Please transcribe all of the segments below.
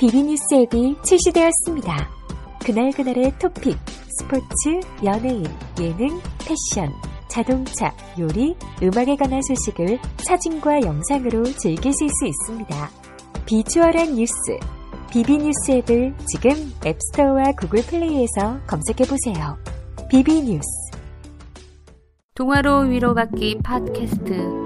비비뉴스 앱이 출시되었습니다. 그날그날의 토픽, 스포츠, 연예인, 예능, 패션, 자동차, 요리, 음악에 관한 소식을 사진과 영상으로 즐기실 수 있습니다. 비주얼한 뉴스, 비비뉴스 앱을 지금 앱스토어와 구글 플레이에서 검색해보세요. 비비뉴스 동화로 위로받기 팟캐스트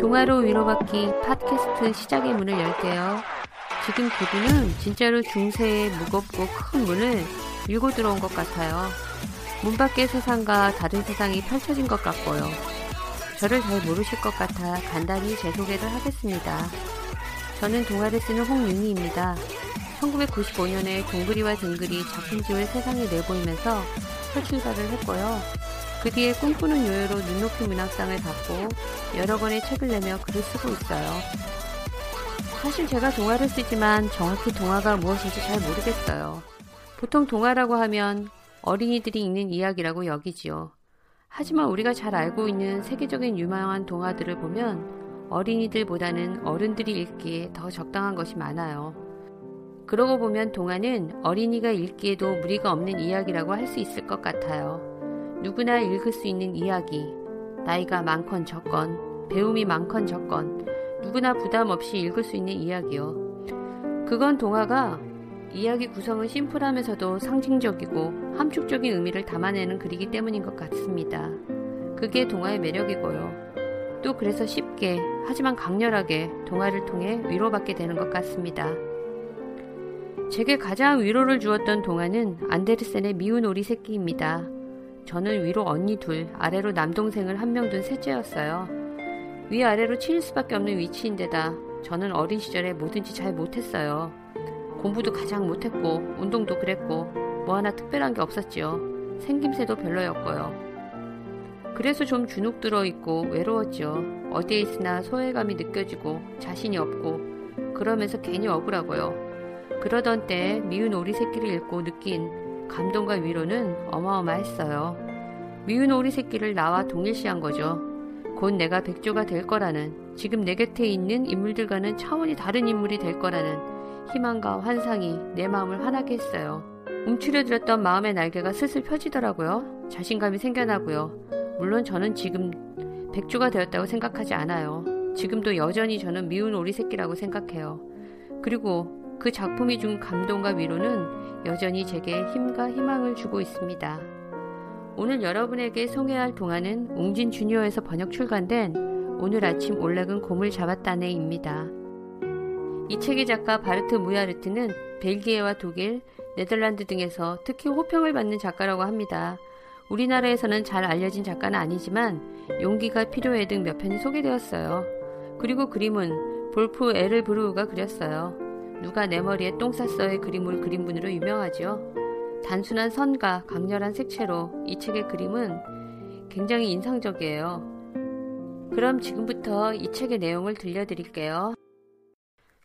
동화로 위로받기 팟캐스트 시작의 문을 열게요. 지금 그분은 진짜로 중세의 무겁고 큰 문을 밀고 들어온 것 같아요. 문 밖의 세상과 다른 세상이 펼쳐진 것 같고요. 저를 잘 모르실 것 같아 간단히 제 소개를 하겠습니다. 저는 동화를 쓰는 홍윤희입니다. 1995년에 동그리와 댕그리 작품집을 세상에 내보이면서 설출가를 했고요. 그 뒤에 꿈꾸는 요요로 눈높이 문학상을 받고 여러 권의 책을 내며 글을 쓰고 있어요. 사실 제가 동화를 쓰지만 정확히 동화가 무엇인지 잘 모르겠어요. 보통 동화라고 하면 어린이들이 읽는 이야기라고 여기지요. 하지만 우리가 잘 알고 있는 세계적인 유명한 동화들을 보면 어린이들보다는 어른들이 읽기에 더 적당한 것이 많아요. 그러고 보면 동화는 어린이가 읽기에도 무리가 없는 이야기라고 할 수 있을 것 같아요. 누구나 읽을 수 있는 이야기, 나이가 많건 적건, 배움이 많건 적건, 누구나 부담 없이 읽을 수 있는 이야기요. 그건 동화가 이야기 구성은 심플하면서도 상징적이고 함축적인 의미를 담아내는 글이기 때문인 것 같습니다. 그게 동화의 매력이고요. 또 그래서 쉽게 하지만 강렬하게 동화를 통해 위로받게 되는 것 같습니다. 제게 가장 위로를 주었던 동화는 안데르센의 미운 오리 새끼입니다. 저는 위로 언니 둘, 아래로 남동생을 한 명 둔 셋째였어요. 위아래로 치일 수밖에 없는 위치인데다 저는 어린 시절에 뭐든지 잘 못했어요. 공부도 가장 못했고 운동도 그랬고 뭐 하나 특별한 게 없었지요. 생김새도 별로였고요. 그래서 좀 주눅 들어 있고 외로웠지요. 어디에 있으나 소외감이 느껴지고 자신이 없고 그러면서 괜히 억울하고요. 그러던 때에 미운 오리 새끼를 읽고 느낀 감동과 위로는 어마어마했어요. 미운 오리 새끼를 나와 동일시한 거죠. 곧 내가 백조가 될 거라는 지금 내 곁에 있는 인물들과는 차원이 다른 인물이 될 거라는 희망과 환상이 내 마음을 환하게 했어요. 움츠려들었던 마음의 날개가 슬슬 펴지더라고요. 자신감이 생겨나고요. 물론 저는 지금 백조가 되었다고 생각하지 않아요. 지금도 여전히 저는 미운 오리 새끼라고 생각해요. 그리고 그 작품이 준 감동과 위로는 여전히 제게 힘과 희망을 주고 있습니다. 오늘 여러분에게 소개할 동화는 웅진 주니어에서 번역 출간된 오늘 아침 올렉은 곰을 잡았다네입니다. 이 책의 작가 바르트 무야르트는 벨기에와 독일, 네덜란드 등에서 특히 호평을 받는 작가라고 합니다. 우리나라에서는 잘 알려진 작가는 아니지만 용기가 필요해 등 몇 편이 소개되었어요. 그리고 그림은 볼프 에르브루가 그렸어요. 누가 내 머리에 똥 쌌어의 그림을 그린 분으로 유명하지요. 단순한 선과 강렬한 색채로 이 책의 그림은 굉장히 인상적이에요. 그럼 지금부터 이 책의 내용을 들려드릴게요.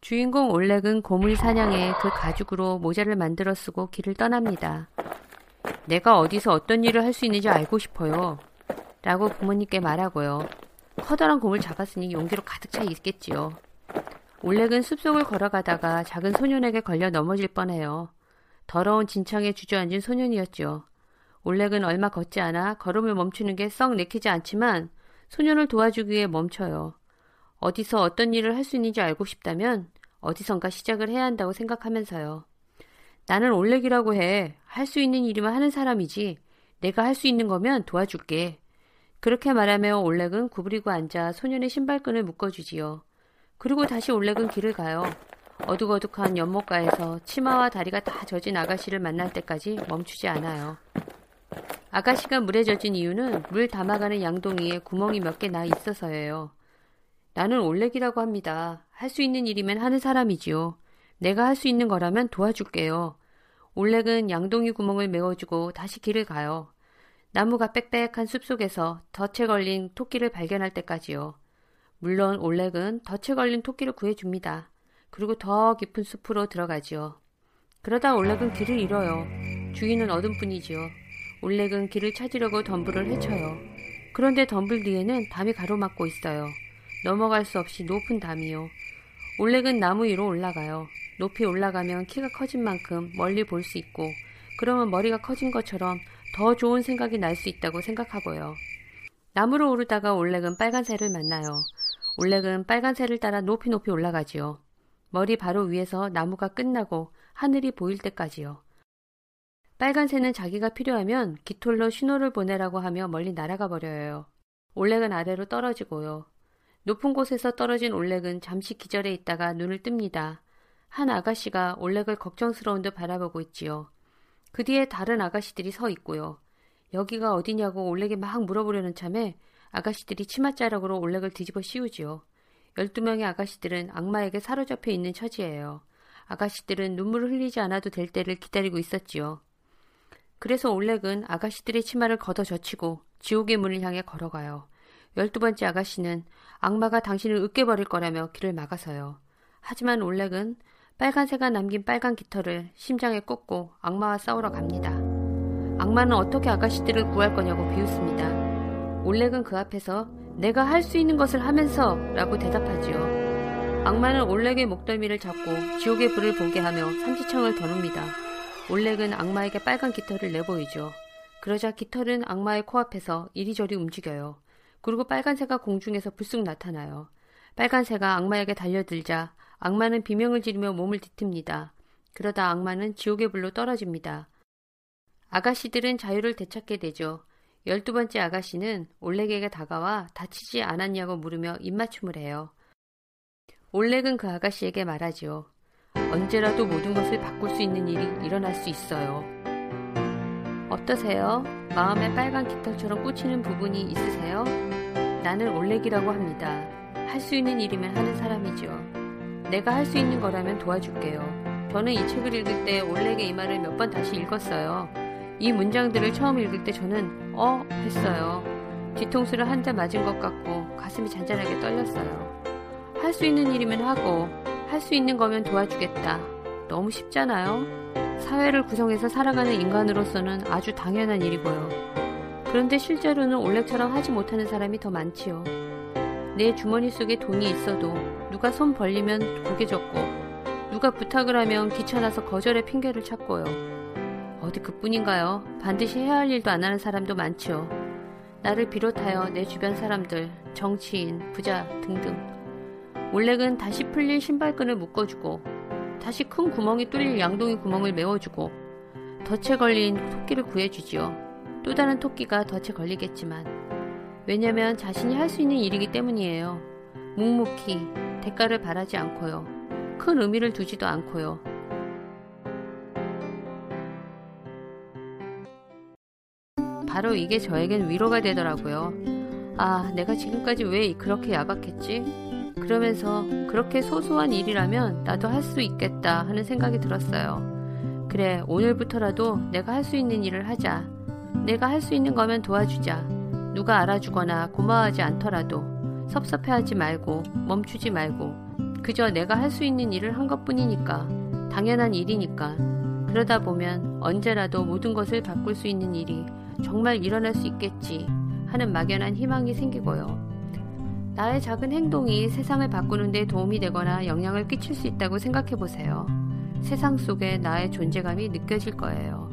주인공 올렉은 고물 사냥에 그 가죽으로 모자를 만들어 쓰고 길을 떠납니다. 내가 어디서 어떤 일을 할 수 있는지 알고 싶어요. 라고 부모님께 말하고요. 커다란 곰을 잡았으니 용기로 가득 차 있겠지요. 올렉은 숲속을 걸어가다가 작은 소년에게 걸려 넘어질 뻔해요. 더러운 진창에 주저앉은 소년이었죠. 올렉은 얼마 걷지 않아 걸음을 멈추는 게 썩 내키지 않지만 소년을 도와주기 위해 멈춰요. 어디서 어떤 일을 할 수 있는지 알고 싶다면 어디선가 시작을 해야 한다고 생각하면서요. 나는 올렉이라고 해. 할 수 있는 일이면 하는 사람이지. 내가 할 수 있는 거면 도와줄게. 그렇게 말하며 올렉은 구부리고 앉아 소년의 신발끈을 묶어주지요. 그리고 다시 올렉은 길을 가요. 어둑어둑한 연못가에서 치마와 다리가 다 젖은 아가씨를 만날 때까지 멈추지 않아요. 아가씨가 물에 젖은 이유는 물 담아가는 양동이에 구멍이 몇 개 나 있어서예요. 나는 올렉이라고 합니다. 할 수 있는 일이면 하는 사람이지요. 내가 할 수 있는 거라면 도와줄게요. 올렉은 양동이 구멍을 메워주고 다시 길을 가요. 나무가 빽빽한 숲속에서 덫에 걸린 토끼를 발견할 때까지요. 물론 올렉은 덫에 걸린 토끼를 구해줍니다. 그리고 더 깊은 숲으로 들어가지요. 그러다 올렉은 길을 잃어요. 주인은 어둠뿐이지요. 올렉은 길을 찾으려고 덤불을 헤쳐요. 그런데 덤불 뒤에는 담이 가로막고 있어요. 넘어갈 수 없이 높은 담이요. 올렉은 나무 위로 올라가요. 높이 올라가면 키가 커진 만큼 멀리 볼 수 있고, 그러면 머리가 커진 것처럼 더 좋은 생각이 날 수 있다고 생각하고요. 나무로 오르다가 올렉은 빨간 새를 만나요. 올렉은 빨간 새를 따라 높이 높이 올라가지요. 머리 바로 위에서 나무가 끝나고 하늘이 보일 때까지요. 빨간 새는 자기가 필요하면 깃털로 신호를 보내라고 하며 멀리 날아가 버려요. 올렉은 아래로 떨어지고요. 높은 곳에서 떨어진 올렉은 잠시 기절해 있다가 눈을 뜹니다. 한 아가씨가 올렉을 걱정스러운 듯 바라보고 있지요. 그 뒤에 다른 아가씨들이 서 있고요. 여기가 어디냐고 올렉에 막 물어보려는 참에 아가씨들이 치맛자락으로 올렉을 뒤집어 씌우지요. 12명의 아가씨들은 악마에게 사로잡혀 있는 처지예요. 아가씨들은 눈물을 흘리지 않아도 될 때를 기다리고 있었지요. 그래서 올렉은 아가씨들의 치마를 걷어 젖히고 지옥의 문을 향해 걸어가요. 열두 번째 아가씨는 악마가 당신을 으깨버릴 거라며 길을 막아서요. 하지만 올렉은 빨간새가 남긴 빨간 깃털을 심장에 꽂고 악마와 싸우러 갑니다. 악마는 어떻게 아가씨들을 구할 거냐고 비웃습니다. 올렉은 그 앞에서 내가 할 수 있는 것을 하면서 라고 대답하지요. 악마는 올렉의 목덜미를 잡고 지옥의 불을 보게 하며 삼지창을 겨눕니다. 올렉은 악마에게 빨간 깃털을 내보이죠. 그러자 깃털은 악마의 코앞에서 이리저리 움직여요. 그리고 빨간 새가 공중에서 불쑥 나타나요. 빨간 새가 악마에게 달려들자 악마는 비명을 지르며 몸을 뒤틉니다. 그러다 악마는 지옥의 불로 떨어집니다. 아가씨들은 자유를 되찾게 되죠. 열두 번째 아가씨는 올렉에게 다가와 다치지 않았냐고 물으며 입맞춤을 해요. 올렉은 그 아가씨에게 말하지요. 언제라도 모든 것을 바꿀 수 있는 일이 일어날 수 있어요. 어떠세요? 마음에 빨간 깃털처럼 꽂히는 부분이 있으세요? 나는 올렉이라고 합니다. 할 수 있는 일이면 하는 사람이죠. 내가 할 수 있는 거라면 도와줄게요. 저는 이 책을 읽을 때 올렉의 이 말을 몇 번 다시 읽었어요. 이 문장들을 처음 읽을 때 저는 어 했어요. 뒤통수를 한 대 맞은 것 같고 가슴이 잔잔하게 떨렸어요. 할 수 있는 일이면 하고 할 수 있는 거면 도와주겠다. 너무 쉽잖아요. 사회를 구성해서 살아가는 인간으로서는 아주 당연한 일이고요. 그런데 실제로는 올렉처럼 하지 못하는 사람이 더 많지요. 내 주머니 속에 돈이 있어도 누가 손 벌리면 고개 젓고 누가 부탁을 하면 귀찮아서 거절의 핑계를 찾고요. 어디 그뿐인가요? 반드시 해야 할 일도 안 하는 사람도 많지요. 나를 비롯하여 내 주변 사람들, 정치인, 부자 등등. 올렉은 다시 풀릴 신발끈을 묶어주고 다시 큰 구멍이 뚫릴 양동이 구멍을 메워주고 덫에 걸린 토끼를 구해주지요. 또 다른 토끼가 덫에 걸리겠지만 왜냐면 자신이 할 수 있는 일이기 때문이에요. 묵묵히 대가를 바라지 않고요. 큰 의미를 두지도 않고요. 바로 이게 저에겐 위로가 되더라고요. 아, 내가 지금까지 왜 그렇게 야박했지? 그러면서 그렇게 소소한 일이라면 나도 할 수 있겠다 하는 생각이 들었어요. 그래, 오늘부터라도 내가 할 수 있는 일을 하자. 내가 할 수 있는 거면 도와주자. 누가 알아주거나 고마워하지 않더라도 섭섭해하지 말고 멈추지 말고 그저 내가 할 수 있는 일을 한 것뿐이니까 당연한 일이니까 그러다 보면 언제라도 모든 것을 바꿀 수 있는 일이 정말 일어날 수 있겠지 하는 막연한 희망이 생기고요. 나의 작은 행동이 세상을 바꾸는 데 도움이 되거나 영향을 끼칠 수 있다고 생각해 보세요. 세상 속에 나의 존재감이 느껴질 거예요.